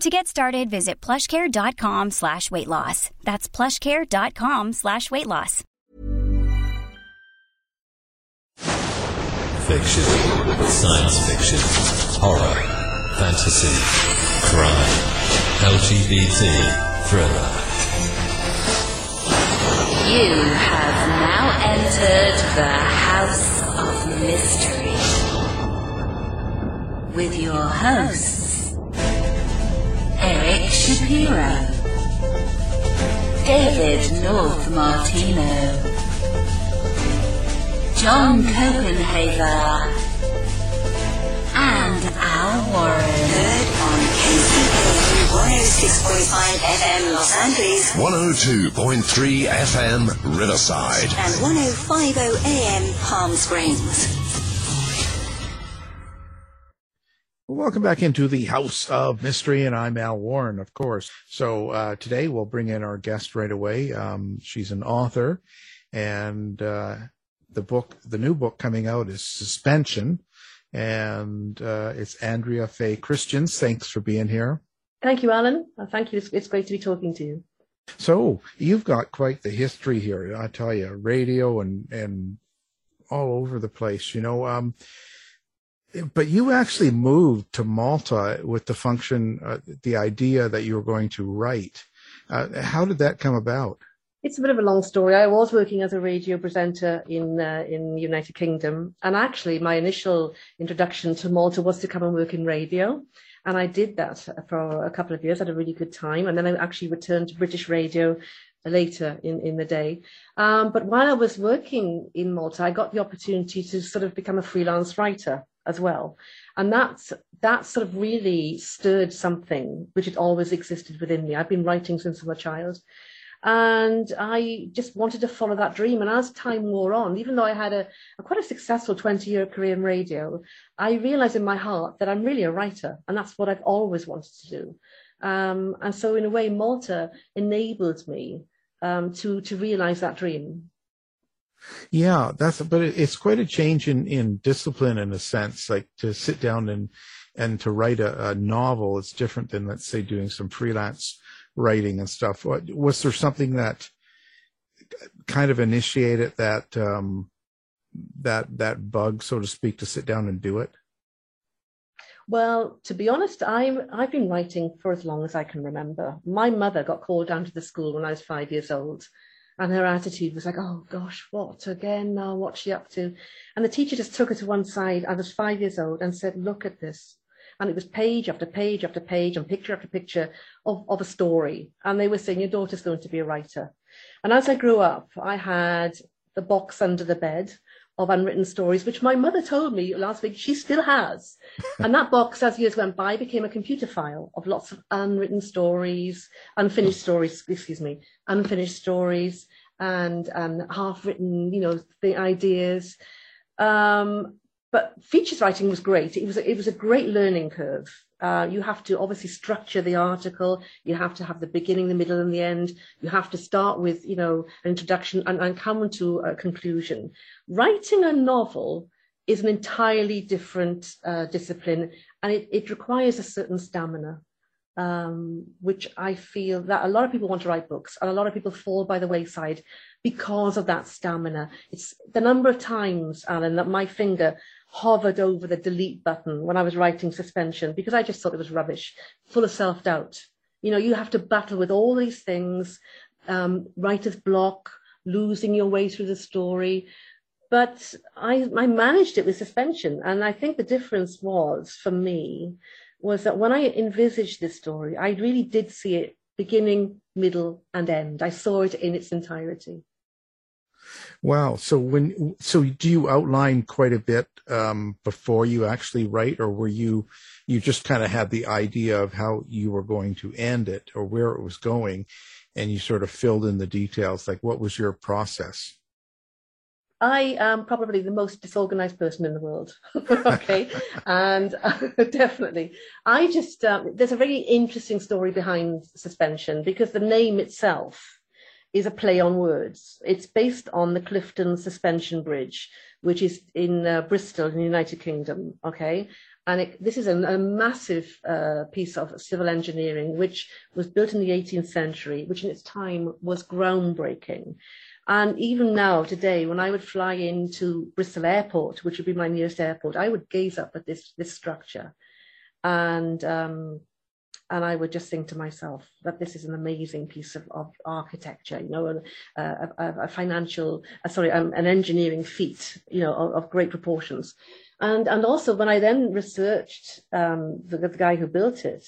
To get started, visit plushcare.com slash weight loss. That's plushcare.com slash weight loss. Fiction, science fiction, horror, fantasy, crime, LGBT, thriller. You have now entered the House of Mystery with your hosts, Eric Shapiro, David North Martino, John Copenhaver, and Al Warren. Heard on KCAA 106.5 FM Los Angeles 102.3 FM Riverside. and 1050 AM Palm Springs. Welcome back into the House of Mystery, and I'm Al Warren, of course. So uh, today we'll bring in our guest right away. Um, she's an author, and uh, the book, the new book coming out is Suspension, and uh, it's Andrea Faye Christians. Thanks for being here. Thank you, Alan. Uh, thank you. It's, it's great to be talking to you. So you've got quite the history here, I tell you, radio and and all over the place. You know, um, but you actually moved to Malta with the function, uh, the idea that you were going to write. Uh, how did that come about? It's a bit of a long story. I was working as a radio presenter in uh, in the United Kingdom, and actually, my initial introduction to Malta was to come and work in radio, and I did that for a couple of years. had a really good time, and then I actually returned to British radio later in, in the day. Um, but while I was working in Malta, I got the opportunity to sort of become a freelance writer as well. And that's, that sort of really stirred something which had always existed within me. I've been writing since I was a child. And I just wanted to follow that dream. And as time wore on, even though I had a, a quite a successful 20 year career in radio, I realized in my heart that I'm really a writer. And that's what I've always wanted to do. Um, and so in a way, Malta enabled me um, to, to realize that dream. Yeah, that's but it, it's quite a change in in discipline in a sense. Like to sit down and and to write a, a novel is different than let's say doing some freelance writing and stuff. Was there something that kind of initiated that um, that that bug, so to speak, to sit down and do it? Well, to be honest, I've, I've been writing for as long as I can remember. My mother got called down to the school when I was five years old, and her attitude was like, oh gosh, what again now? What's she up to? And the teacher just took her to one side. I was five years old and said, look at this. And it was page after page after page and picture after picture of, of a story. And they were saying, your daughter's going to be a writer. And as I grew up, I had the box under the bed of unwritten stories, which my mother told me last week she still has. and that box, as years went by, became a computer file of lots of unwritten stories, unfinished stories, excuse me, unfinished stories and, and half written, you know, the ideas. Um, but features writing was great. It was, it was a great learning curve. Uh, you have to obviously structure the article. You have to have the beginning, the middle, and the end. You have to start with, you know, an introduction and, and come to a conclusion. Writing a novel is an entirely different uh, discipline, and it, it requires a certain stamina. Um, which I feel that a lot of people want to write books and a lot of people fall by the wayside because of that stamina. It's the number of times, Alan, that my finger hovered over the delete button when I was writing suspension because I just thought it was rubbish, full of self doubt. You know, you have to battle with all these things, um, writer's block, losing your way through the story. But I, I managed it with suspension. And I think the difference was for me was that when I envisaged this story, I really did see it beginning, middle, and end. I saw it in its entirety. Wow. So when so do you outline quite a bit um, before you actually write, or were you you just kind of had the idea of how you were going to end it or where it was going, and you sort of filled in the details? Like, what was your process? I am probably the most disorganized person in the world. okay. and uh, definitely, I just, um, there's a very interesting story behind suspension because the name itself is a play on words. It's based on the Clifton Suspension Bridge, which is in uh, Bristol in the United Kingdom. Okay. And it, this is a, a massive uh, piece of civil engineering, which was built in the 18th century, which in its time was groundbreaking. And even now, today, when I would fly into Bristol Airport, which would be my nearest airport, I would gaze up at this this structure, and um, and I would just think to myself that this is an amazing piece of, of architecture, you know, a, a, a financial, uh, sorry, um, an engineering feat, you know, of, of, great proportions. And and also when I then researched um, the, the guy who built it,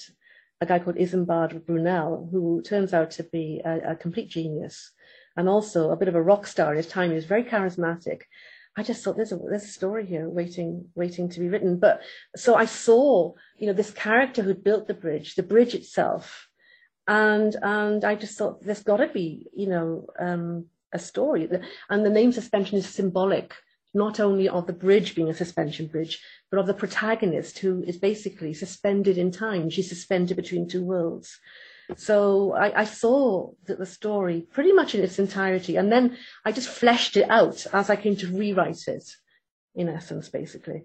a guy called Isambard Brunel, who turns out to be a, a complete genius and also a bit of a rock star in his time. He was very charismatic. I just thought there's a there's a story here waiting waiting to be written. But so I saw, you know, this character who built the bridge, the bridge itself, and and I just thought there's got to be, you know, um, a story. And the name suspension is symbolic not only of the bridge being a suspension bridge, but of the protagonist who is basically suspended in time. She's suspended between two worlds. So I, I saw the, the, story pretty much in its entirety, and then I just fleshed it out as I came to rewrite it, in essence, basically.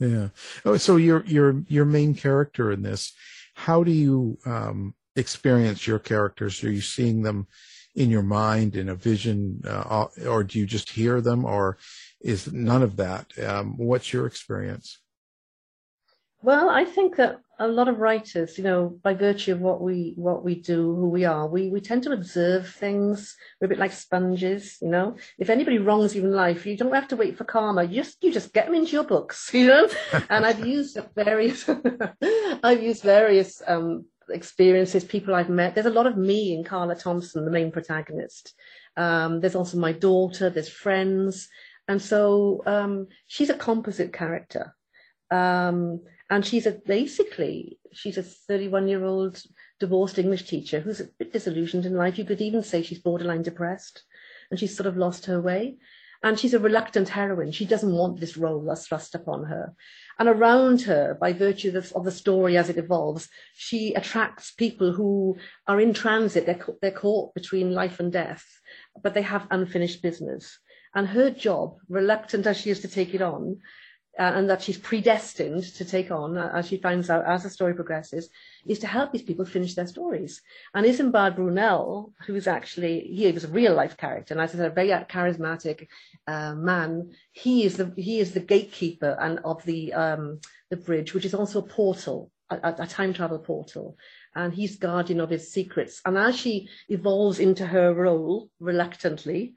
Yeah. Oh, so your your your main character in this, how do you um, experience your characters? Are you seeing them in your mind in a vision, uh, or do you just hear them, or is none of that? Um, what's your experience? Well, I think that a lot of writers, you know, by virtue of what we what we do, who we are, we we tend to observe things. We're a bit like sponges, you know. If anybody wrongs you in life, you don't have to wait for karma. You just you just get them into your books, you know. and I've used various I've used various um, experiences, people I've met. There's a lot of me in Carla Thompson, the main protagonist. Um, there's also my daughter. There's friends, and so um, she's a composite character. Um, and she's a, basically, she's a 31 year old divorced English teacher who's a bit disillusioned in life. You could even say she's borderline depressed and she's sort of lost her way. And she's a reluctant heroine. She doesn't want this role that's thrust upon her. And around her, by virtue of, of the story as it evolves, she attracts people who are in transit. They're, they're caught between life and death, but they have unfinished business. And her job, reluctant as she is to take it on, uh, and that she's predestined to take on, uh, as she finds out as the story progresses, is to help these people finish their stories. And Isambard Brunel, who's actually, he was a real life character, and as I said, a very charismatic uh, man, he is the he is the gatekeeper and of the um, the bridge, which is also a portal, a, a time travel portal and he's guardian of his secrets. And as she evolves into her role reluctantly,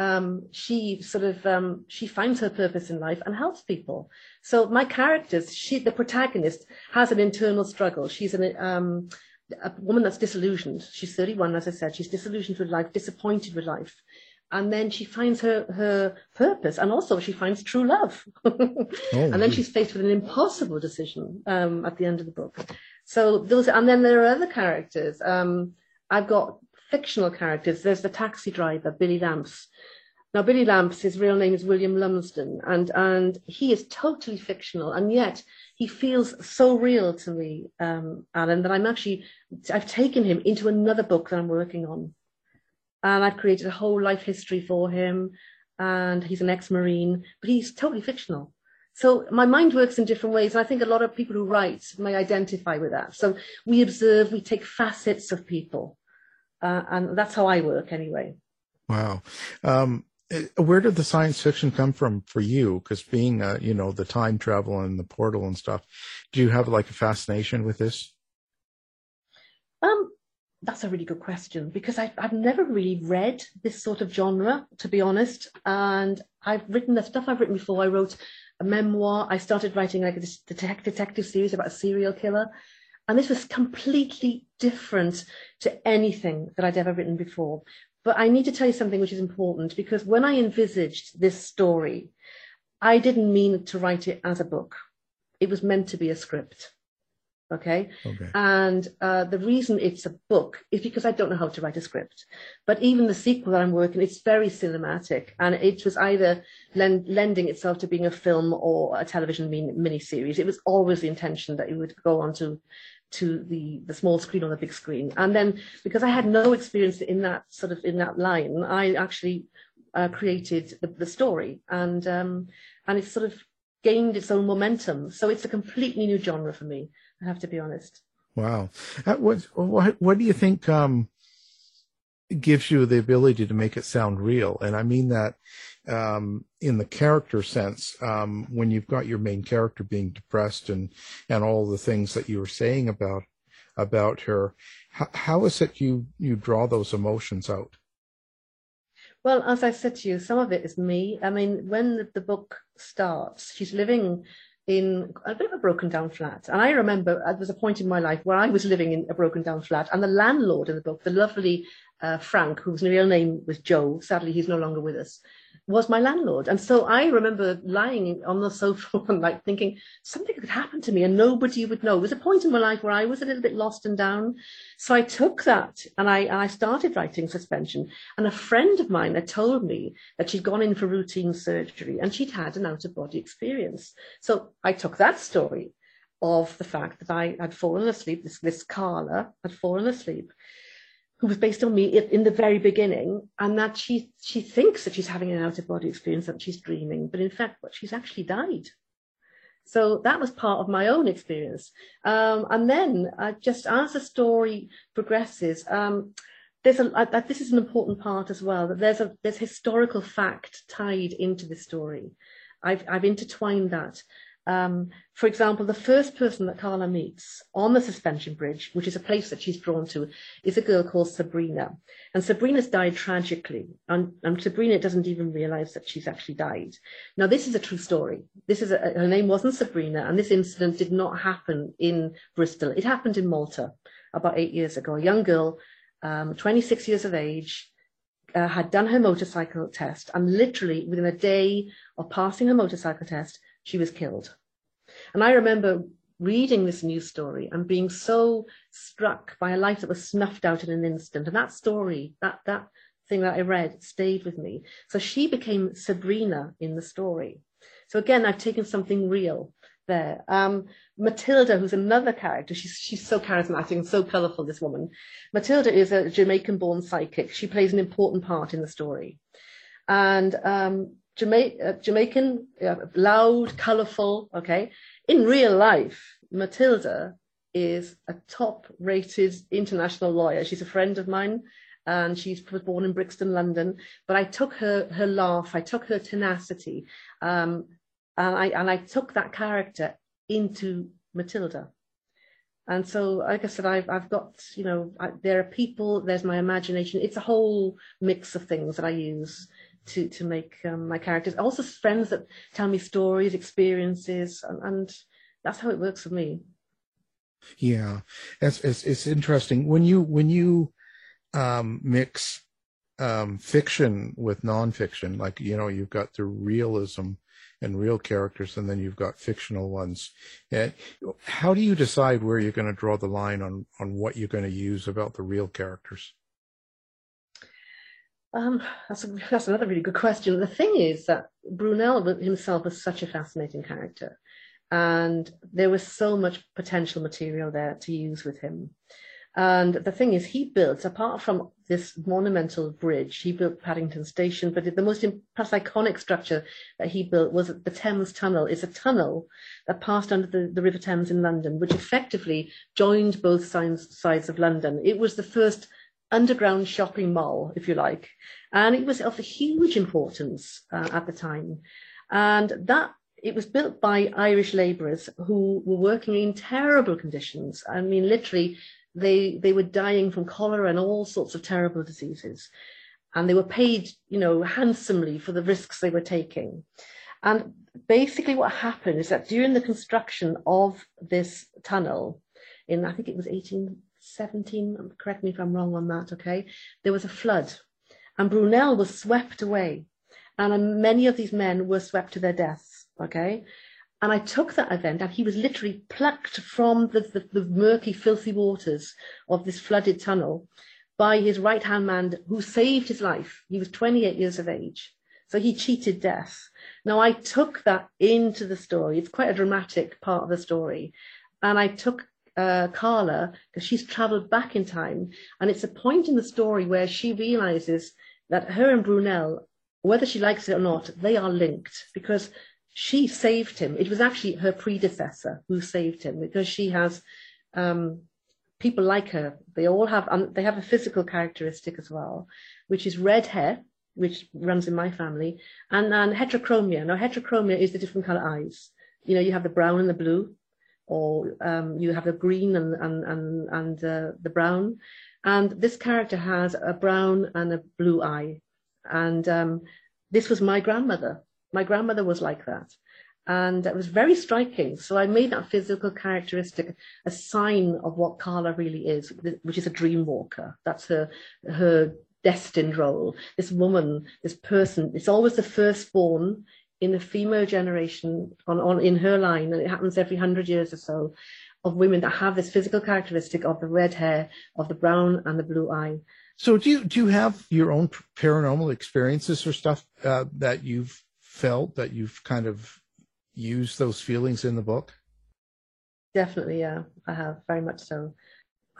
um, she sort of um, she finds her purpose in life and helps people. So my characters, she the protagonist has an internal struggle. She's an um, a woman that's disillusioned. She's 31, as I said. She's disillusioned with life, disappointed with life. And then she finds her, her purpose and also she finds true love. oh, and then she's faced with an impossible decision um, at the end of the book. So those, and then there are other characters. Um, I've got fictional characters. There's the taxi driver, Billy Lamps. Now, Billy Lamps, his real name is William Lumsden, and, and he is totally fictional, and yet he feels so real to me, um, Alan, that I'm actually, I've taken him into another book that I'm working on. And I've created a whole life history for him, and he's an ex-Marine, but he's totally fictional. So my mind works in different ways. And I think a lot of people who write may identify with that. So we observe, we take facets of people. Uh, and that's how I work anyway. Wow. Um, eh, where did the science fiction come from for you? Because being, uh, you know, the time travel and the portal and stuff, do you have like a fascination with this? Um, that's a really good question because I, I've never really read this sort of genre, to be honest. And I've written the stuff I've written before. I wrote a memoir. I started writing like a detective, detective series about a serial killer. And this was completely different to anything that I'd ever written before. But I need to tell you something which is important because when I envisaged this story, I didn't mean to write it as a book. It was meant to be a script. Okay. okay. And uh, the reason it's a book is because I don't know how to write a script. But even the sequel that I'm working, it's very cinematic, and it was either lend, lending itself to being a film or a television mini series. It was always the intention that it would go on to to the the small screen or the big screen. And then because I had no experience in that sort of in that line, I actually uh, created the, the, story, and um, and it sort of gained its own momentum. So it's a completely new genre for me. I have to be honest. Wow. Uh, what, what, what do you think, um, gives you the ability to make it sound real? And I mean that, um, in the character sense, um, when you've got your main character being depressed and, and all the things that you were saying about, about her, how, how is it you, you draw those emotions out? Well, as I said to you, some of it is me. I mean, when the, the book starts, she's living in a bit of a broken down flat. And I remember there was a point in my life where I was living in a broken down flat, and the landlord in the book, the lovely uh, Frank, whose real name was Joe, sadly he's no longer with us, was my landlord. And so I remember lying on the sofa one night thinking something could happen to me and nobody would know. There was a point in my life where I was a little bit lost and down. So I took that and I, and I started writing suspension. And a friend of mine had told me that she'd gone in for routine surgery and she'd had an out of body experience. So I took that story of the fact that I had fallen asleep, this, this Carla had fallen asleep who was based on me in the very beginning, and that she she thinks that she's having an out of body experience, that she's dreaming, but in fact, what she's actually died. So that was part of my own experience. Um, and then, uh, just as the story progresses, um, there's a uh, this is an important part as well. That there's a there's historical fact tied into the story. I've I've intertwined that. Um, for example, the first person that Carla meets on the suspension bridge, which is a place that she's drawn to, is a girl called Sabrina. And Sabrina's died tragically. And, and Sabrina doesn't even realize that she's actually died. Now, this is a true story. This is a, her name wasn't Sabrina, and this incident did not happen in Bristol. It happened in Malta about eight years ago. A young girl, um, 26 years of age, uh, had done her motorcycle test, and literally within a day of passing her motorcycle test, she was killed. And I remember reading this news story and being so struck by a life that was snuffed out in an instant. And that story, that, that thing that I read stayed with me. So she became Sabrina in the story. So again, I've taken something real there. Um, Matilda, who's another character, she's, she's so charismatic and so colourful, this woman. Matilda is a Jamaican born psychic. She plays an important part in the story. And um, Jama- uh, Jamaican, loud, colourful, okay. In real life, Matilda is a top rated international lawyer. She's a friend of mine and she was born in Brixton, London. But I took her, her laugh, I took her tenacity, um, and, I, and I took that character into Matilda. And so, like I said, I've, I've got, you know, I, there are people, there's my imagination. It's a whole mix of things that I use to to make um, my characters. Also, friends that tell me stories, experiences, and, and that's how it works for me. Yeah, it's it's, interesting when you when you um, mix um, fiction with nonfiction. Like you know, you've got the realism and real characters, and then you've got fictional ones. And how do you decide where you're going to draw the line on on what you're going to use about the real characters? Um, that's, a, that's another really good question. The thing is that Brunel himself was such a fascinating character, and there was so much potential material there to use with him. And the thing is, he built, apart from this monumental bridge, he built Paddington Station, but the most perhaps iconic structure that he built was the Thames Tunnel. It's a tunnel that passed under the, the River Thames in London, which effectively joined both sides, sides of London. It was the first underground shopping mall, if you like, and it was of huge importance uh, at the time. And that it was built by Irish labourers who were working in terrible conditions. I mean, literally, they they were dying from cholera and all sorts of terrible diseases, and they were paid, you know, handsomely for the risks they were taking. And basically, what happened is that during the construction of this tunnel, in I think it was 1817, um, correct me if I'm wrong on that, okay, there was a flood, and Brunel was swept away, and um, many of these men were swept to their deaths, okay. And I took that event, and he was literally plucked from the, the, the murky, filthy waters of this flooded tunnel by his right hand man who saved his life. He was 28 years of age. So he cheated death. Now, I took that into the story. It's quite a dramatic part of the story. And I took uh, Carla, because she's traveled back in time. And it's a point in the story where she realizes that her and Brunel, whether she likes it or not, they are linked because she saved him. It was actually her predecessor who saved him because she has um, people like her. They all have, um, they have a physical characteristic as well, which is red hair, which runs in my family, and, and heterochromia. Now, heterochromia is the different color eyes. You know, you have the brown and the blue, or um, you have the green and, and, and, and uh, the brown. And this character has a brown and a blue eye. And um, this was my grandmother. My grandmother was like that. And it was very striking. So I made that physical characteristic a sign of what Carla really is, which is a dream walker. That's her, her destined role. This woman, this person, it's always the firstborn in the female generation on, on in her line, and it happens every hundred years or so, of women that have this physical characteristic of the red hair, of the brown and the blue eye. So do you do you have your own paranormal experiences or stuff uh, that you've felt that you've kind of used those feelings in the book? Definitely, yeah, I have very much so.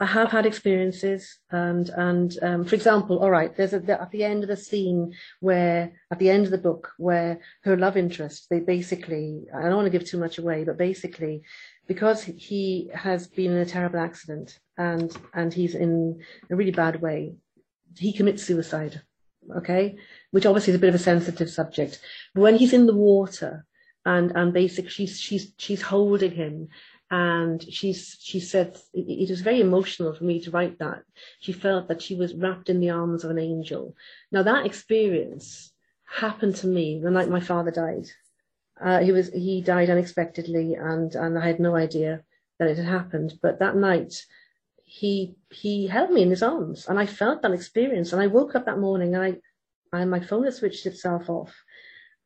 I have had experiences, and and um, for example, all right, there's a, at the end of the scene where at the end of the book where her love interest, they basically, I don't want to give too much away, but basically, because he has been in a terrible accident and and he's in a really bad way, he commits suicide okay, which obviously is a bit of a sensitive subject. But when he's in the water and and basically she's she's she's holding him and she's she said it, was very emotional for me to write that. She felt that she was wrapped in the arms of an angel. Now that experience happened to me the night my father died. Uh, he was he died unexpectedly and and I had no idea that it had happened. But that night he he held me in his arms and I felt that experience and I woke up that morning and I and my phone had switched itself off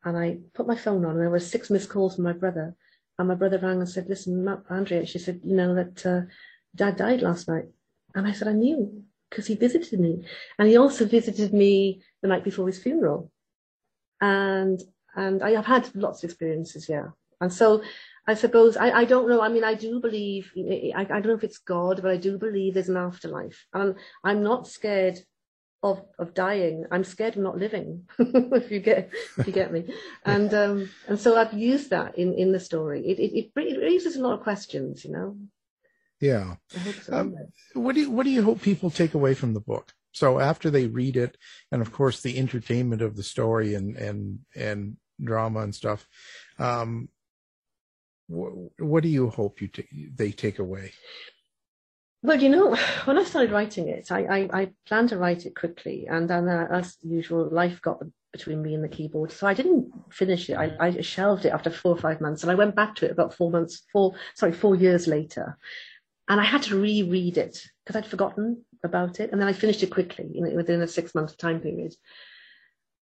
and I put my phone on and there were six missed calls from my brother and my brother rang and said listen Andrea she said you know that uh, dad died last night and I said I knew because he visited me and he also visited me the night before his funeral and and I have had lots of experiences yeah and so I suppose I, I don't know. I mean, I do believe. I, I don't know if it's God, but I do believe there's an afterlife, and I'm not scared of of dying. I'm scared of not living. if you get if you get me, and um and so I've used that in in the story. It it, it raises a lot of questions, you know. Yeah. So, um, what do you what do you hope people take away from the book? So after they read it, and of course the entertainment of the story and and and drama and stuff, um, what, what do you hope you t- they take away? Well, you know, when I started writing it, I, I, I planned to write it quickly, and then uh, as usual, life got between me and the keyboard, so I didn't finish it. I, I shelved it after four or five months, and I went back to it about four months, four sorry, four years later, and I had to reread it because I'd forgotten about it, and then I finished it quickly, you know, within a six month time period.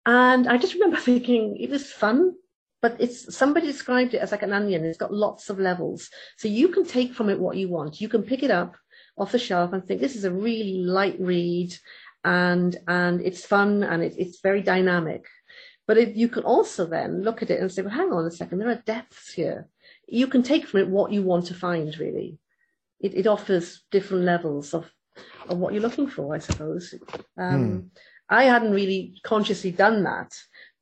And I just remember thinking it was fun but it's somebody described it as like an onion. It's got lots of levels. So you can take from it what you want. You can pick it up off the shelf and think this is a really light read and and it's fun and it, it's very dynamic. But if you can also then look at it and say, well, hang on a second, there are depths here. You can take from it what you want to find, really. It, it offers different levels of, of what you're looking for, I suppose. Um, I hadn't really consciously done that,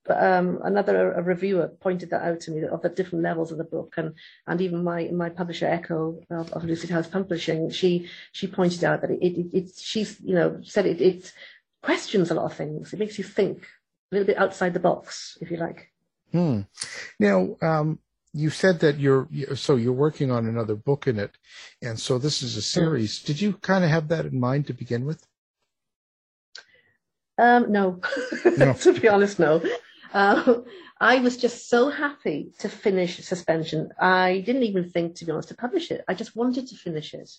but um, another a reviewer pointed that out to me of the different levels of the book, and and even my my publisher Echo of, of Lucid House Publishing, she she pointed out that it it, it she's you know said it it questions a lot of things. It makes you think a little bit outside the box, if you like. Hmm. Now, um, you said that you're so you're working on another book in it, and so this is a series. Did you kind of have that in mind to begin with? Um, no, No. to be honest, no. Um, I was just so happy to finish Suspension. I didn't even think, to be honest, to publish it. I just wanted to finish it,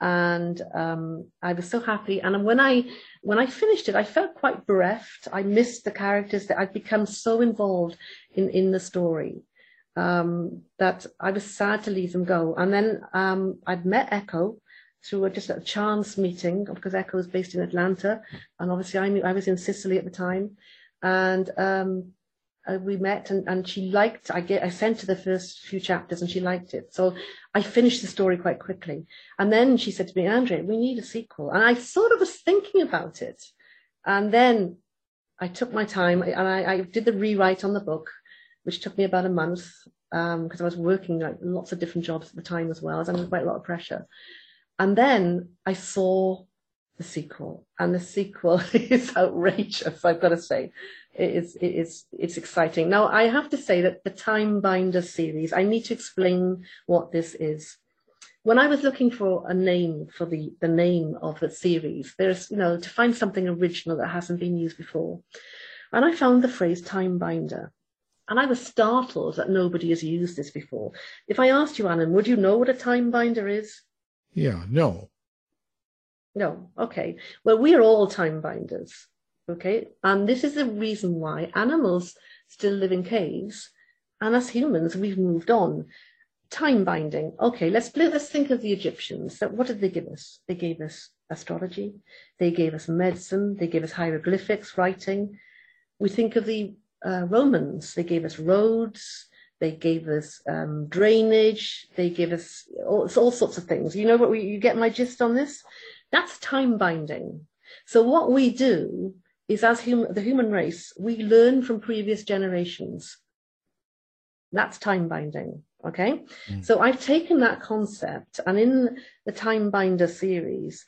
and um, I was so happy. And when I when I finished it, I felt quite bereft. I missed the characters that I'd become so involved in in the story um, that I was sad to leave them go. And then um, I'd met Echo through a, just a chance meeting because Echo is based in Atlanta, and obviously I knew I was in Sicily at the time, and um, uh, we met and, and she liked. I get I sent her the first few chapters and she liked it, so I finished the story quite quickly. And then she said to me, Andre, we need a sequel, and I sort of was thinking about it, and then I took my time and I, I did the rewrite on the book, which took me about a month because I was working like lots of different jobs at the time as well. I was under quite a lot of pressure. And then I saw the sequel, and the sequel is outrageous. I've got to say, it is it is it's exciting. Now I have to say that the Time Binder series. I need to explain what this is. When I was looking for a name for the the name of the series, there's you know to find something original that hasn't been used before, and I found the phrase Time Binder. And I was startled that nobody has used this before. If I asked you, Annan, would you know what a time binder is? Yeah. No. No. Okay. Well, we're all time binders. Okay. And this is the reason why animals still live in caves. And as humans, we've moved on. Time binding. Okay. Let's, let's think of the Egyptians. What did they give us? They gave us astrology. They gave us medicine. They gave us hieroglyphics, writing. We think of the uh, Romans. They gave us roads. They gave us um, drainage. They gave us all, all sorts of things. You know what? We, you get my gist on this. That's time binding. So what we do is, as hum- the human race, we learn from previous generations. That's time binding. Okay. Mm. So I've taken that concept, and in the Time Binder series,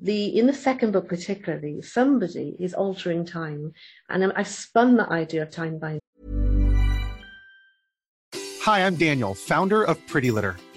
the in the second book particularly, somebody is altering time, and I've spun that idea of time binding. Hi, I'm Daniel, founder of Pretty Litter.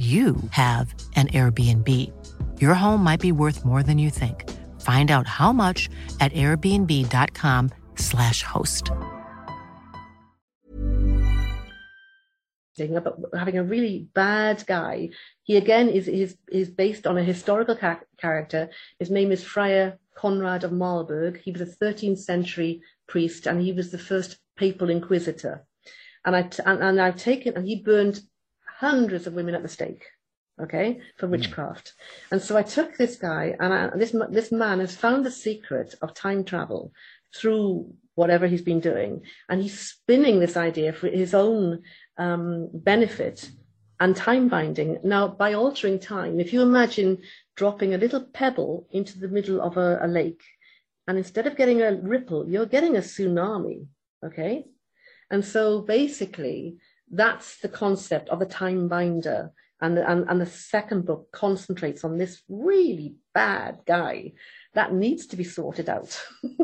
you have an Airbnb. Your home might be worth more than you think. Find out how much at airbnb.com/slash host. Having a really bad guy. He again is is is based on a historical ca- character. His name is Friar Conrad of Marburg. He was a 13th century priest, and he was the first papal inquisitor. And I t- and, and I've taken and he burned hundreds of women at the stake okay, for Hmm. witchcraft. And so I took this guy, and I, this this man has found the secret of time travel through whatever he's been doing, and he's spinning this idea for his own um, benefit and time binding. Now, by altering time, if you imagine dropping a little pebble into the middle of a, a lake, and instead of getting a ripple, you're getting a tsunami, okay? And so basically, that's the concept of a time binder. And, and, and the second book concentrates on this really bad guy that needs to be sorted out.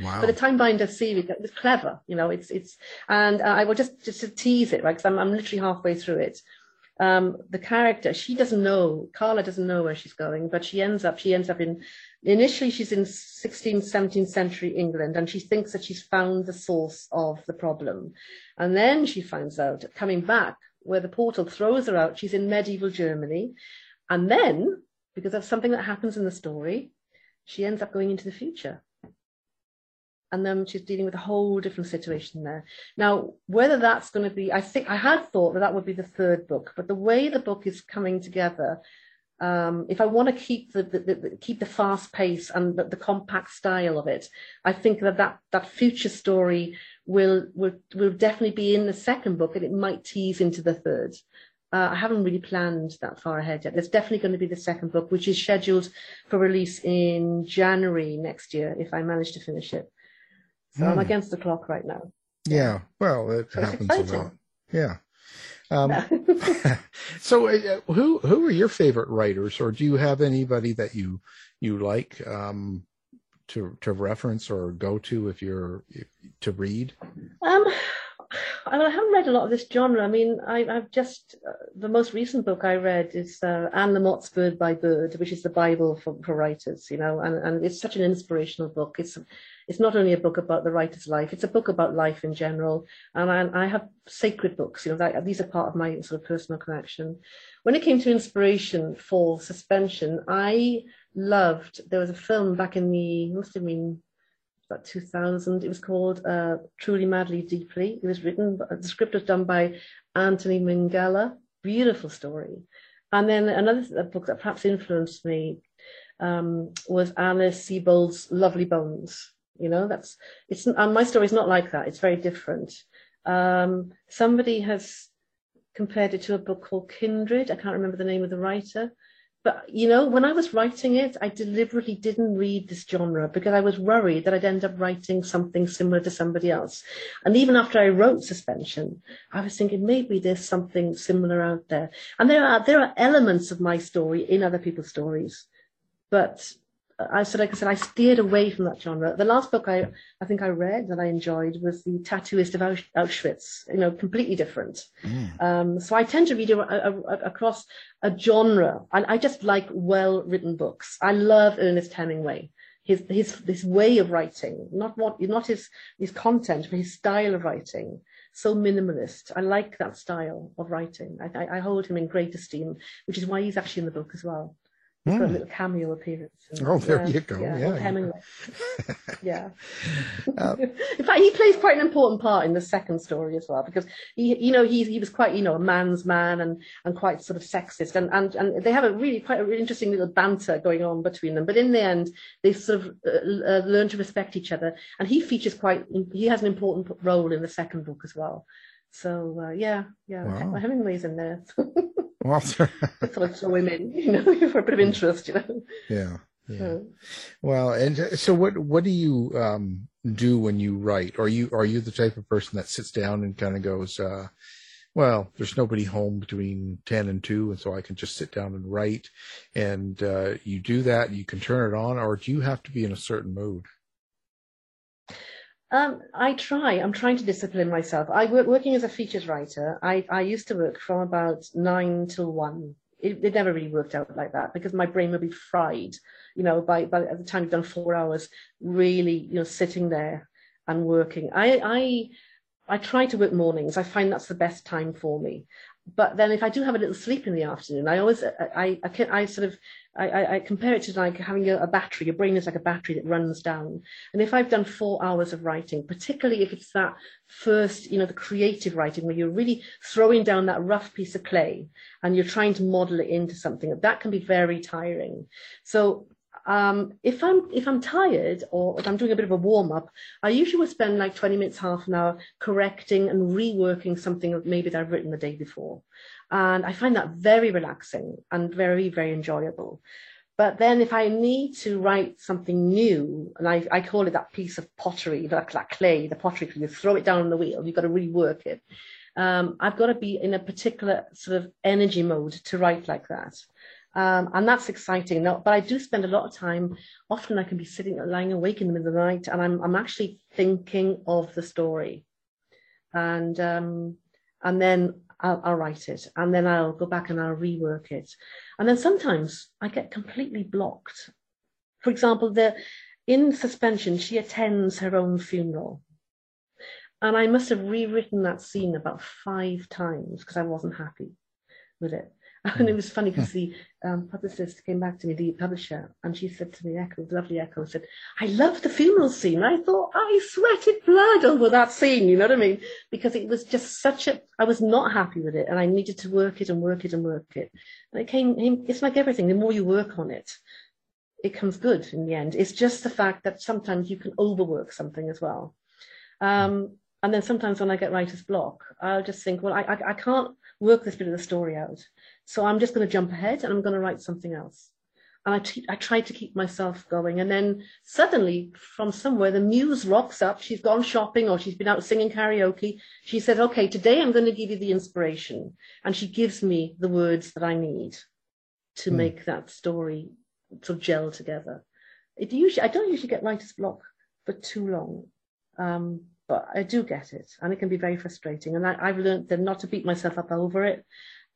Wow. But the Time Binder series is clever, you know. It's it's, and uh, I will just just to tease it, right? Because I'm I'm literally halfway through it. Um, the character, she doesn't know. Carla doesn't know where she's going, but she ends up she ends up in. Initially, she's in 16th, 17th century England, and she thinks that she's found the source of the problem, and then she finds out coming back where the portal throws her out. She's in medieval Germany, and then because of something that happens in the story, she ends up going into the future and then she's dealing with a whole different situation there. Now, whether that's going to be, I think I had thought that that would be the third book, but the way the book is coming together, um, if I want to keep the, the, the keep the fast pace and the, the, compact style of it, I think that that, that future story will, will will definitely be in the second book, and it might tease into the third. Uh, I haven't really planned that far ahead yet. There's definitely going to be the second book, which is scheduled for release in January next year, if I manage to finish it. So I'm Hmm. against the clock right now. Yeah, well, it But happens a lot. Yeah. Um, so, uh, who who are your favorite writers, or do you have anybody that you you like um, to to reference or go to if you're if, to read? Um, I I haven't read a lot of this genre. I mean, I, I've just uh, the most recent book I read is uh, Anne Lamott's Bird by Bird, which is the Bible for, for writers. You know, and, and it's such an inspirational book. It's it's not only a book about the writer's life; it's a book about life in general. And I, I have sacred books. You know, that, these are part of my sort of personal connection. When it came to inspiration for suspension, I loved. There was a film back in the must have been about 2000. It was called uh, Truly Madly Deeply. It was written, the script was done by Anthony Minghella. Beautiful story. And then another book that perhaps influenced me um, was Alice Sebold's Lovely Bones. You know, that's it's my story is not like that. It's very different. Um, somebody has compared it to a book called Kindred. I can't remember the name of the writer. But you know, when I was writing it, I deliberately didn't read this genre because I was worried that I'd end up writing something similar to somebody else. And even after I wrote Suspension, I was thinking maybe there's something similar out there. And there are there are elements of my story in other people's stories, but I so like I said, I steered away from that genre. The last book I I think I read that I enjoyed was the Tattooist of Ausch- Auschwitz. You know, completely different. Um, so I tend to read a, a, a, across a genre, and I just like well-written books. I love Ernest Hemingway. His his this way of writing, not what not his his content, but his style of writing. So minimalist. I like that style of writing. I, I, I hold him in great esteem, which is why he's actually in the book as well. He's got a little cameo appearance. in Oh, there you go. Yeah, Yeah, Hemingway. yeah. Uh, in fact, he plays quite an important part in the second story as well, because he, you know, he he was quite, you know, a man's man and and quite sort of sexist, and and and they have a really quite a really interesting little banter going on between them. But in the end, they sort of uh, uh, learn to respect each other, and he features quite. He has an important role in the second book as well. So uh, yeah, yeah, Wow. Hemingway's in there. Well, I thought I'd throw him in, you know, for a bit of interest, you know. yeah. Yeah. So- Well, and uh, so what what do you um, do when you write? Are you are you the type of person that sits down and kind of goes, uh, well, there's nobody home between ten and two, and so I can just sit down and write, and uh, you do that, you can turn it on, or do you have to be in a certain mood? Um, I try. I'm trying to discipline myself. I work working as a features writer. I, I used to work from about nine till one. It, it never really worked out like that because my brain would be fried you know, by, by the time you've done four hours, really, you know, sitting there and working. I, I, I try to work mornings. I find that's the best time for me. But then if I do have a little sleep in the afternoon, I always, uh, I, I, can, I sort of, I, I compare it to like having a, a battery. Your brain is like a battery that runs down. And if I've done four hours of writing, particularly if it's that first, you know, the creative writing where you're really throwing down that rough piece of clay and you're trying to model it into something, that can be very tiring. So um, if I'm if I'm tired or if I'm doing a bit of a warm up, I usually will spend like 20 minutes, half an hour correcting and reworking something maybe that I've written the day before. And I find that very relaxing and very, very enjoyable. But then if I need to write something new, and I, I call it that piece of pottery, like that clay, the pottery, you throw it down on the wheel, you've got to rework it. Um, I've got to be in a particular sort of energy mode to write like that. Um, and that's exciting. Now, but I do spend a lot of time. Often I can be sitting, lying awake in the middle of the night, and I'm I'm actually thinking of the story, and um, and then I'll, I'll write it, and then I'll go back and I'll rework it, and then sometimes I get completely blocked. For example, the in suspension, she attends her own funeral. And I must have rewritten that scene about five times because I wasn't happy with it. And it was funny because the um, publicist came back to me, the publisher, and she said to me, Echo, lovely Echo, said, I love the funeral scene. I thought I sweated blood over that scene, you know what I mean? Because it was just such a, I was not happy with it and I needed to work it and work it and work it. And it came, it's like everything, the more you work on it, it comes good in the end. It's just the fact that sometimes you can overwork something as well. Um, and then sometimes when I get writer's block, I'll just think, well, I, I, I can't work this bit of the story out. So I'm just going to jump ahead and I'm going to write something else. And I, t- I try to keep myself going. And then suddenly, from somewhere, the muse rocks up. She's gone shopping or she's been out singing karaoke. She said, Okay, today I'm going to give you the inspiration. And she gives me the words that I need to mm. make that story sort of gel together. It usually, I don't usually get writer's block for too long. Um, but I do get it, and it can be very frustrating. And I, have learned that not to beat myself up over it,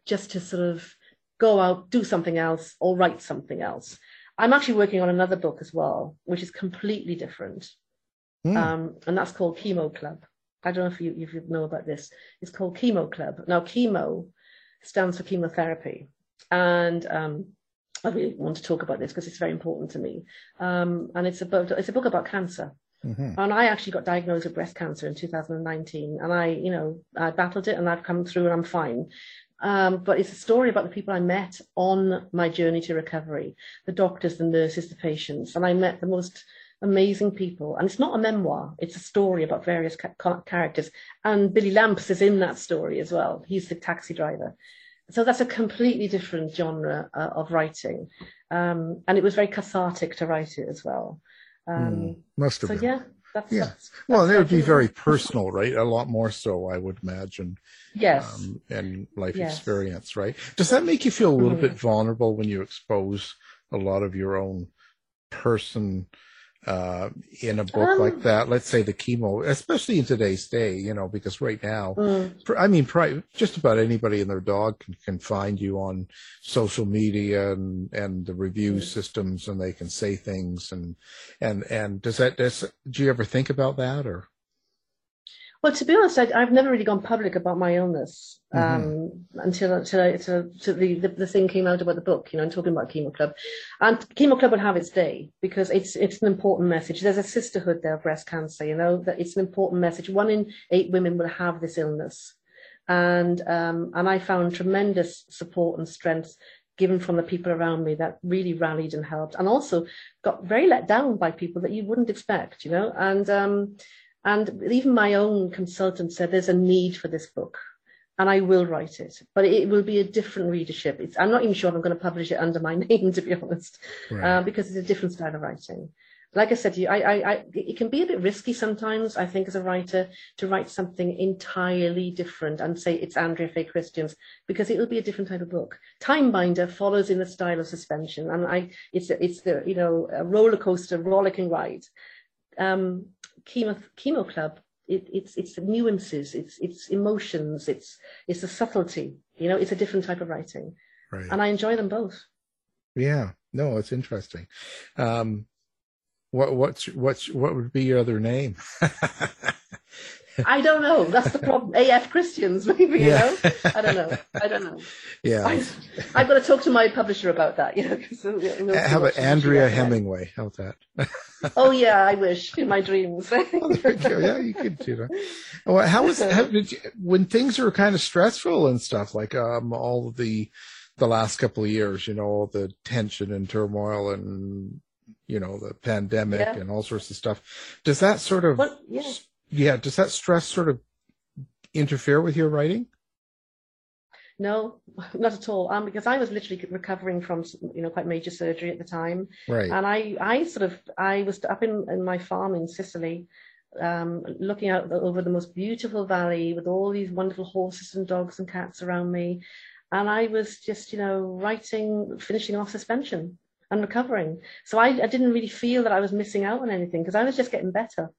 just to sort of go out, do something else, or write something else. I'm actually working on another book as well, which is completely different. Mm. Um, and that's called Chemo Club. I don't know if you, if you know about this. It's called Chemo Club. Now, chemo stands for chemotherapy. And um, I really want to talk about this because it's very important to me. Um, and it's about it's a book about cancer. Mm-hmm. And I actually got diagnosed with breast cancer in 2019, and I, you know, I battled it, and I've come through, and I'm fine. Um, but it's a story about the people I met on my journey to recovery the doctors, the nurses, the patients. And I met the most amazing people. And it's not a memoir, it's a story about various ca- characters. And Billy Lamps is in that story as well. He's the taxi driver. So that's a completely different genre uh, of writing. Um, and it was very cathartic to write it as well. Um, mm, must have so, been. Yeah, that's, yeah. That's, well, that's it would be very personal, right? A lot more so, I would imagine. Yes. Um, and life yes. experience, right? Does that make you feel a little mm-hmm. bit vulnerable when you expose a lot of your own person uh, in a book um, like that. Let's say the chemo, especially in today's day, you know, because right now, mm. I mean, just about anybody and their dog can, can find you on social media and, and the review mm. systems and they can say things and, and, and does that, does, do you ever think about that or? Well, to be honest, I, have never really gone public about my illness um, mm-hmm. until until, until, until the, the, the thing came out about the book, you know, and talking about Chemo Club. And Chemo Club will have its day because it's it's an important message. There's a sisterhood there of breast cancer, you know, that it's an important message. One in eight women will have this illness, and um, and I found tremendous support and strength given from the people around me that really rallied and helped, and also got very let down by people that you wouldn't expect, you know, and. Um, and even my own consultant said there's a need for this book and I will write it, but it will be a different readership. It's, I'm not even sure I'm going to publish it under my name, to be honest, right. uh, because it's a different style of writing. Like I said to you, I, I, I, it can be a bit risky sometimes, I think, as a writer, to write something entirely different and say it's Andrea Faye Christians, because it will be a different type of book. Time Binder follows in the style of suspension, and I, it's, it's the, you know, a roller coaster, rollicking ride. Um, chemo chemo club it, it's it's the nuances it's it's emotions it's it's a subtlety you know it's a different type of writing right. and i enjoy them both yeah no, it's interesting. Um, what what's what's what would be your other name? I don't know. That's the problem. AF Christians, maybe, you Yeah. know? I don't know. I don't know. Yeah. I, I've got to talk to my publisher about that, you know. 'cause we'll- we'll How about Andrea. Hemingway? How's that? Oh, yeah, I wish in my dreams. yeah, you could do that. Well, how was how did you, when things are kind of stressful and stuff like um all the the last couple of years, you know, all the tension and turmoil and you know the pandemic Yeah. and all sorts of stuff. Does that sort of Well, yeah. Yeah? Does that stress sort of interfere with your writing? No, not at all. Um, because I was literally recovering from, you know, quite major surgery at the time. Right. And I, I sort of, I was up in, in my farm in Sicily, um, looking out over the most beautiful valley with all these wonderful horses and dogs and cats around me. And I was just, you know, writing, finishing off suspension and recovering. So I, I didn't really feel that I was missing out on anything because I was just getting better.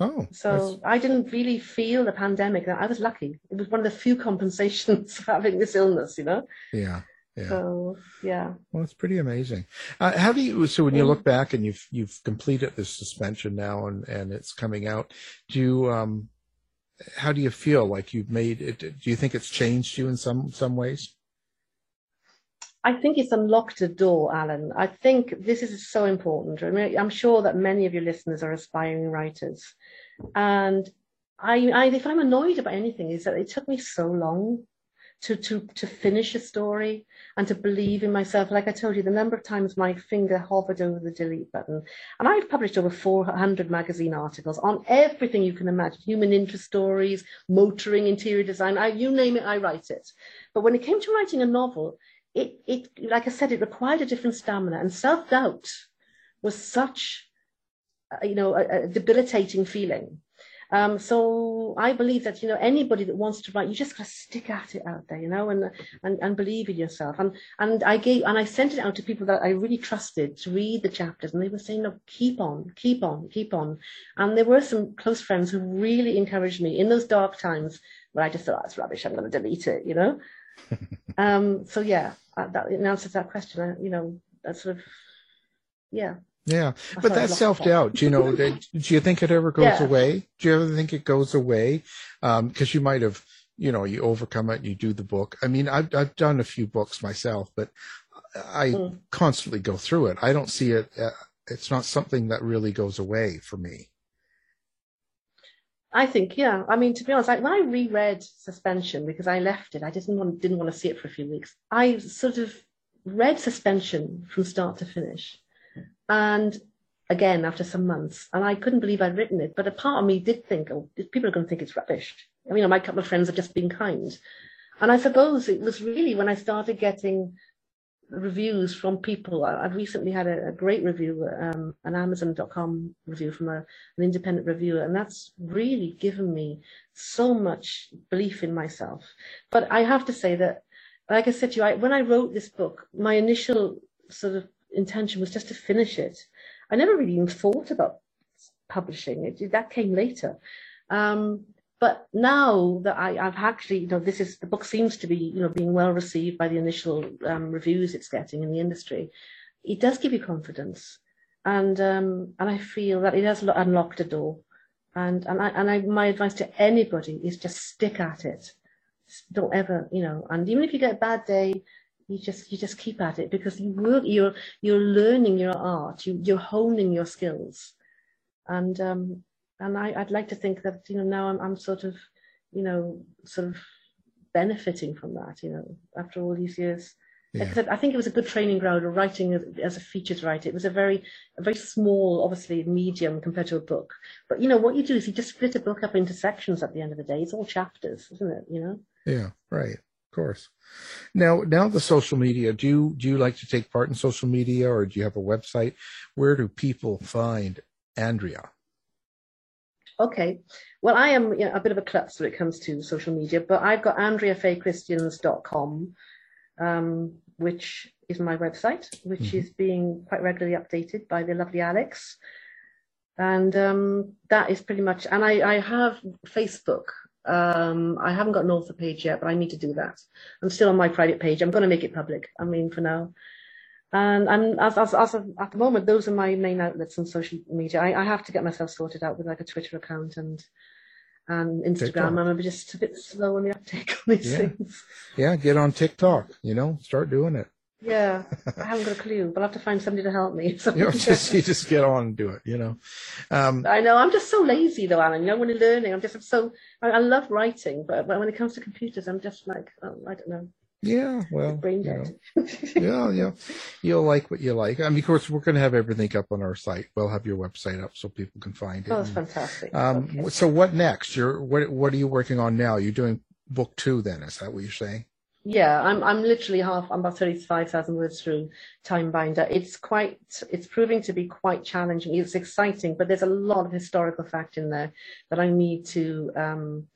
Oh, So I didn't really feel the pandemic. I was lucky. It was one of the few compensations for having this illness, you know? yeah, yeah. So, yeah. Well, it's pretty amazing. Uh, how do you? So when you look back and you've you've completed this suspension now and and it's coming out, do you um, how do you feel? Like you've made it? Do you think it's changed you in some some ways? I think it's unlocked a door, Alan. I think this is so important. I mean, I'm sure that many of your listeners are aspiring writers. And I, I, if I'm annoyed about anything, is that it took me so long to, to, to finish a story and to believe in myself. Like I told you, the number of times my finger hovered over the delete button. And I've published over 400 magazine articles on everything you can imagine human interest stories, motoring, interior design, I, you name it, I write it. But when it came to writing a novel, it, it, like I said, it required a different stamina and self doubt was such, you know, a, a debilitating feeling. Um, so I believe that you know anybody that wants to write, you just gotta stick at it out there, you know, and and, and believe in yourself. And and I gave and I sent it out to people that I really trusted to read the chapters, and they were saying, "No, keep on, keep on, keep on." And there were some close friends who really encouraged me in those dark times where I just thought, oh, "It's rubbish. I'm going to delete it," you know. um, so yeah, uh, that in answer to that question, I, you know, that sort of, yeah. Yeah, but that self doubt, you know, that- do you think it ever goes Yeah. away? Do you ever think it goes away? Because you might have, you know, you overcome it, and you do the book. I mean, I've I've done a few books myself, but I Mm. constantly go through it. I don't see it. Uh, it's not something that really goes away for me. I think, yeah. I mean, to be honest, like when I reread Suspension because I left it, I didn't want didn't want to see it for a few weeks. I sort of read Suspension from start to finish, and again after some months, and I couldn't believe I'd written it. But a part of me did think, oh, people are going to think it's rubbish. I mean, my couple of friends have just been kind, and I suppose it was really when I started getting reviews from people. I've recently had a, a great review, um, an Amazon.com review from a, an independent reviewer, and that's really given me so much belief in myself. But I have to say that, like I said to you, I, when I wrote this book, my initial sort of intention was just to finish it. I never really even thought about publishing it. That came later. Um, but now that I, I've actually, you know, this is the book seems to be, you know, being well received by the initial um, reviews it's getting in the industry. It does give you confidence, and um, and I feel that it has lo- unlocked a door. And and I and I, my advice to anybody is just stick at it. Don't ever, you know. And even if you get a bad day, you just you just keep at it because you work. You're you're learning your art. You you're honing your skills, and um, and I, I'd like to think that you know now I'm I'm sort of you know sort of benefiting from that you know after all these years Yeah. I think it was a good training ground of writing as, as a featured writer. It was a very a very small obviously medium compared to a book but you know what you do is you just split a book up into sections at the end of the day it's all chapters isn't it you know Yeah, right. Of course. Now, now the social media. Do you do you like to take part in social media, or do you have a website? Where do people find Andrea? Okay. Well, I am you know, a bit of a klutz when it comes to social media, but I've got andreafaychristians.com, um, which is my website, which is being quite regularly updated by the lovely Alex. And um, that is pretty much, and I, I have Facebook. Um, I haven't got an author page yet, but I need to do that. I'm still on my private page. I'm going to make it public. I mean, for now. And and as, as, as of, at the moment, those are my main outlets on social media. I, I have to get myself sorted out with like a Twitter account and and Instagram. I'm just a bit slow on the uptake on these Yeah. things. Yeah, get on TikTok. You know, start doing it. Yeah, I haven't got a clue, but I'll have to find somebody to help me. So, You just you just get on and do it. You know. Um, I know I'm just so lazy though, Alan. You know, when you're learning, I'm just so I, I love writing, but, but when it comes to computers, I'm just like oh, I don't know. yeah. Well. you know. yeah, yeah. You'll like what you like. I mean, of course, we're going to have everything up on our site. We'll have your website up so people can find it. Oh, that's And, fantastic. Um, Okay. So what next? You're what? What are you working on now? You're doing book two, then? Is that what you're saying? Yeah, I'm I'm literally half. I'm about thirty five thousand words through Time Binder. It's quite. It's proving to be quite challenging. It's exciting, but there's a lot of historical fact in there that I need to um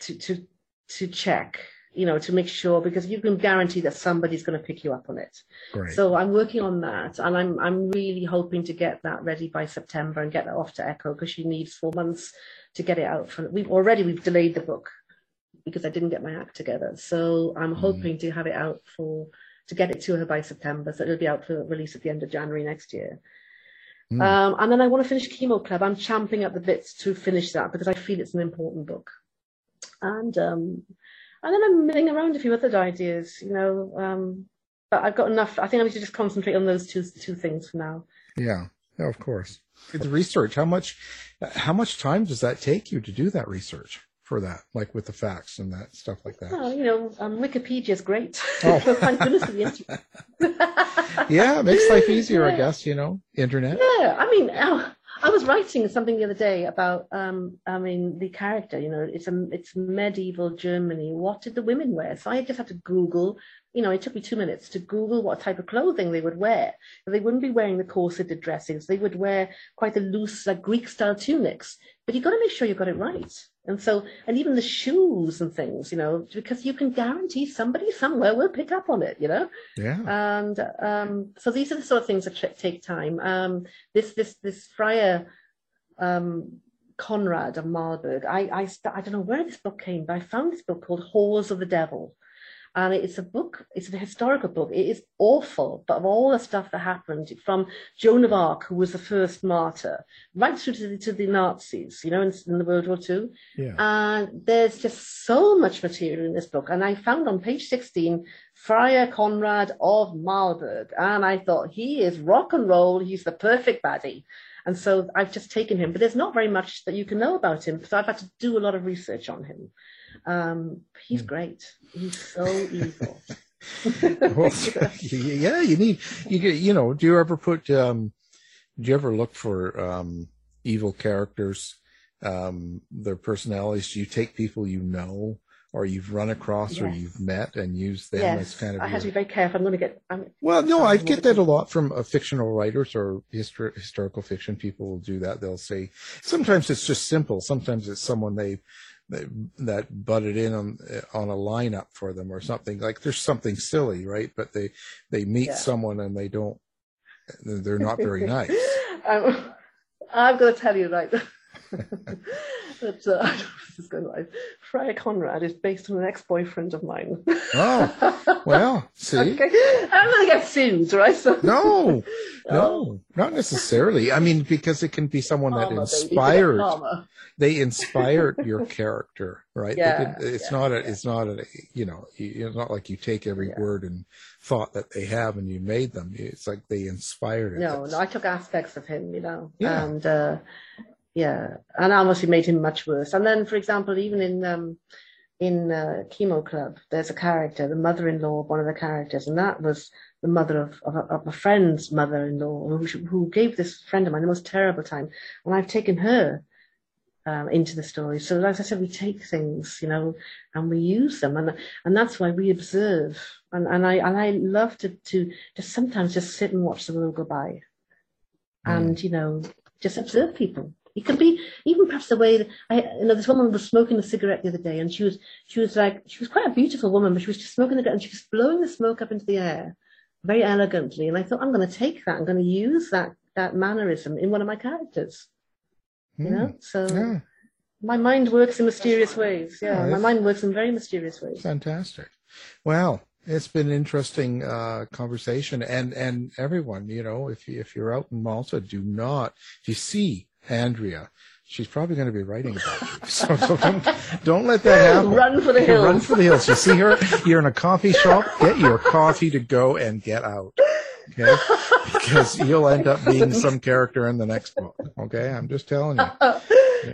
to to to check. You know, to make sure because you can guarantee that somebody's going to pick you up on it. Great. So I'm working on that, and I'm I'm really hoping to get that ready by September and get that off to Echo because she needs four months to get it out. For we've already we've delayed the book because I didn't get my act together. So I'm hoping to have it out for to get it to her by September, so it'll be out for release at the end of January next year. Hmm. Um, and then I want to finish Chemo Club. I'm champing at the bits to finish that because I feel it's an important book. And um, and then I'm milling around a few other ideas, you know. Um, but I've got enough. I think I need to just concentrate on those two two things for now. Yeah. Yeah, of course. The research. How much? How much time does that take you to do that research for that? Like with the facts and that stuff like that. Well, you know, um, Wikipedia is great. Oh. Thank goodness for the internet. yeah, it makes life easier, I guess. You know, internet. Yeah, I mean, uh, I was writing something the other day about, um, I mean, the character. You know, it's a, it's medieval Germany. What did the women wear? So I just had to Google. You know, it took me two minutes to Google what type of clothing they would wear. They wouldn't be wearing the corseted dressings. They would wear quite the loose, like Greek style tunics. But you've got to make sure you got it right. And so, and even the shoes and things, you know, because you can guarantee somebody somewhere will pick up on it, you know. Yeah. And um, so these are the sort of things that t- take time. Um, this this this Friar um, Conrad of Marburg. I I, st- I don't know where this book came, but I found this book called Halls of the Devil. And it's a book, it's a historical book. It is awful, but of all the stuff that happened from Joan of Arc, who was the first martyr, right through to the, to the Nazis, you know, in, in the World War II. Yeah. And there's just so much material in this book. And I found on page 16, Friar Conrad of Marburg. And I thought, he is rock and roll. He's the perfect baddie. And so I've just taken him, but there's not very much that you can know about him. So I've had to do a lot of research on him. Um, he's great. He's so evil. well, yeah, you need you get you know. Do you ever put? um Do you ever look for um evil characters, um their personalities? Do you take people you know or you've run across or you've met and use them as kind of? I have to be very careful. I'm going to get. I'm, Well, no, I get that a lot from uh, fictional writers or histor- historical fiction. People will do that. They'll say sometimes it's just simple. Sometimes it's someone they, that butted in on on a lineup for them or something. Like there's something silly, right? But they they meet Yeah. someone and they don't. They're not very nice. um, I'm going to tell you, right, that uh, I don't this is going live. Friar Conrad is based on an ex-boyfriend of mine. Oh, well, see. okay. I'm going to get sued, right? So, No, no, not necessarily. I mean, because it can be someone that inspired. They inspired your character, right? Yeah, it's yeah, not a, it's not a, you know, it's not like you take every word and thought that they have and you made them. It's like they inspired it. No, no, I took aspects of him, you know, Yeah. and uh, yeah, and I obviously made him much worse. And then, for example, even in um, in uh, Chemo Club, there's a character, the mother-in-law of one of the characters, and that was the mother of of a, of a friend's mother-in-law who who gave this friend of mine the most terrible time, and I've taken her. Um, into the story. So, as I said, we take things, you know, and we use them, and and that's why we observe. And and I and I love to to just sometimes just sit and watch the world go by and you know just observe people it can be even perhaps the way that I, you know, this woman was smoking a cigarette the other day, and she was, she was like, she was quite a beautiful woman, but she was just smoking the and she was blowing the smoke up into the air, very elegantly. And I thought, I'm going to take that, I'm going to use that that mannerism in one of my characters. You know, so Yeah. my mind works in mysterious ways. Yeah, my mind works in very mysterious ways. Fantastic. Well, It's been an interesting uh, conversation, and and everyone, you know, if you, if you're out in Malta, do not if you see Andrea, she's probably going to be writing about you. So, so don't, don't let that happen. Run for the hills. Run for the hills. You see her, you're in a coffee shop. Get your coffee to go and get out. Okay, because you'll end up being some character in the next book. Okay, I'm just telling you.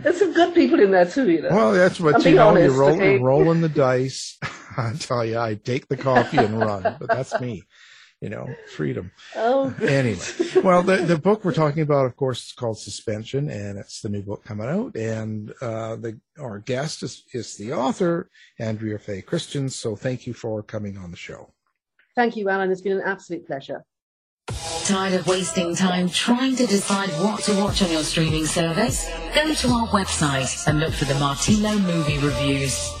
There's some good people in there too, you know. Well, that's what I'm you know. Honest, you're, roll, okay? rolling the dice. I tell you, I take the coffee and run, but that's me. You know, freedom. Oh, Anyway, well, the the book we're talking about, of course, is called Suspension, and it's the new book coming out. And uh, the our guest is is the author, Andrea Faye Christian. So thank you for coming on the show. Thank you, Alan. It's been an absolute pleasure. Tired of wasting time trying to decide what to watch on your streaming service? Go to our website and look for the Martino movie reviews.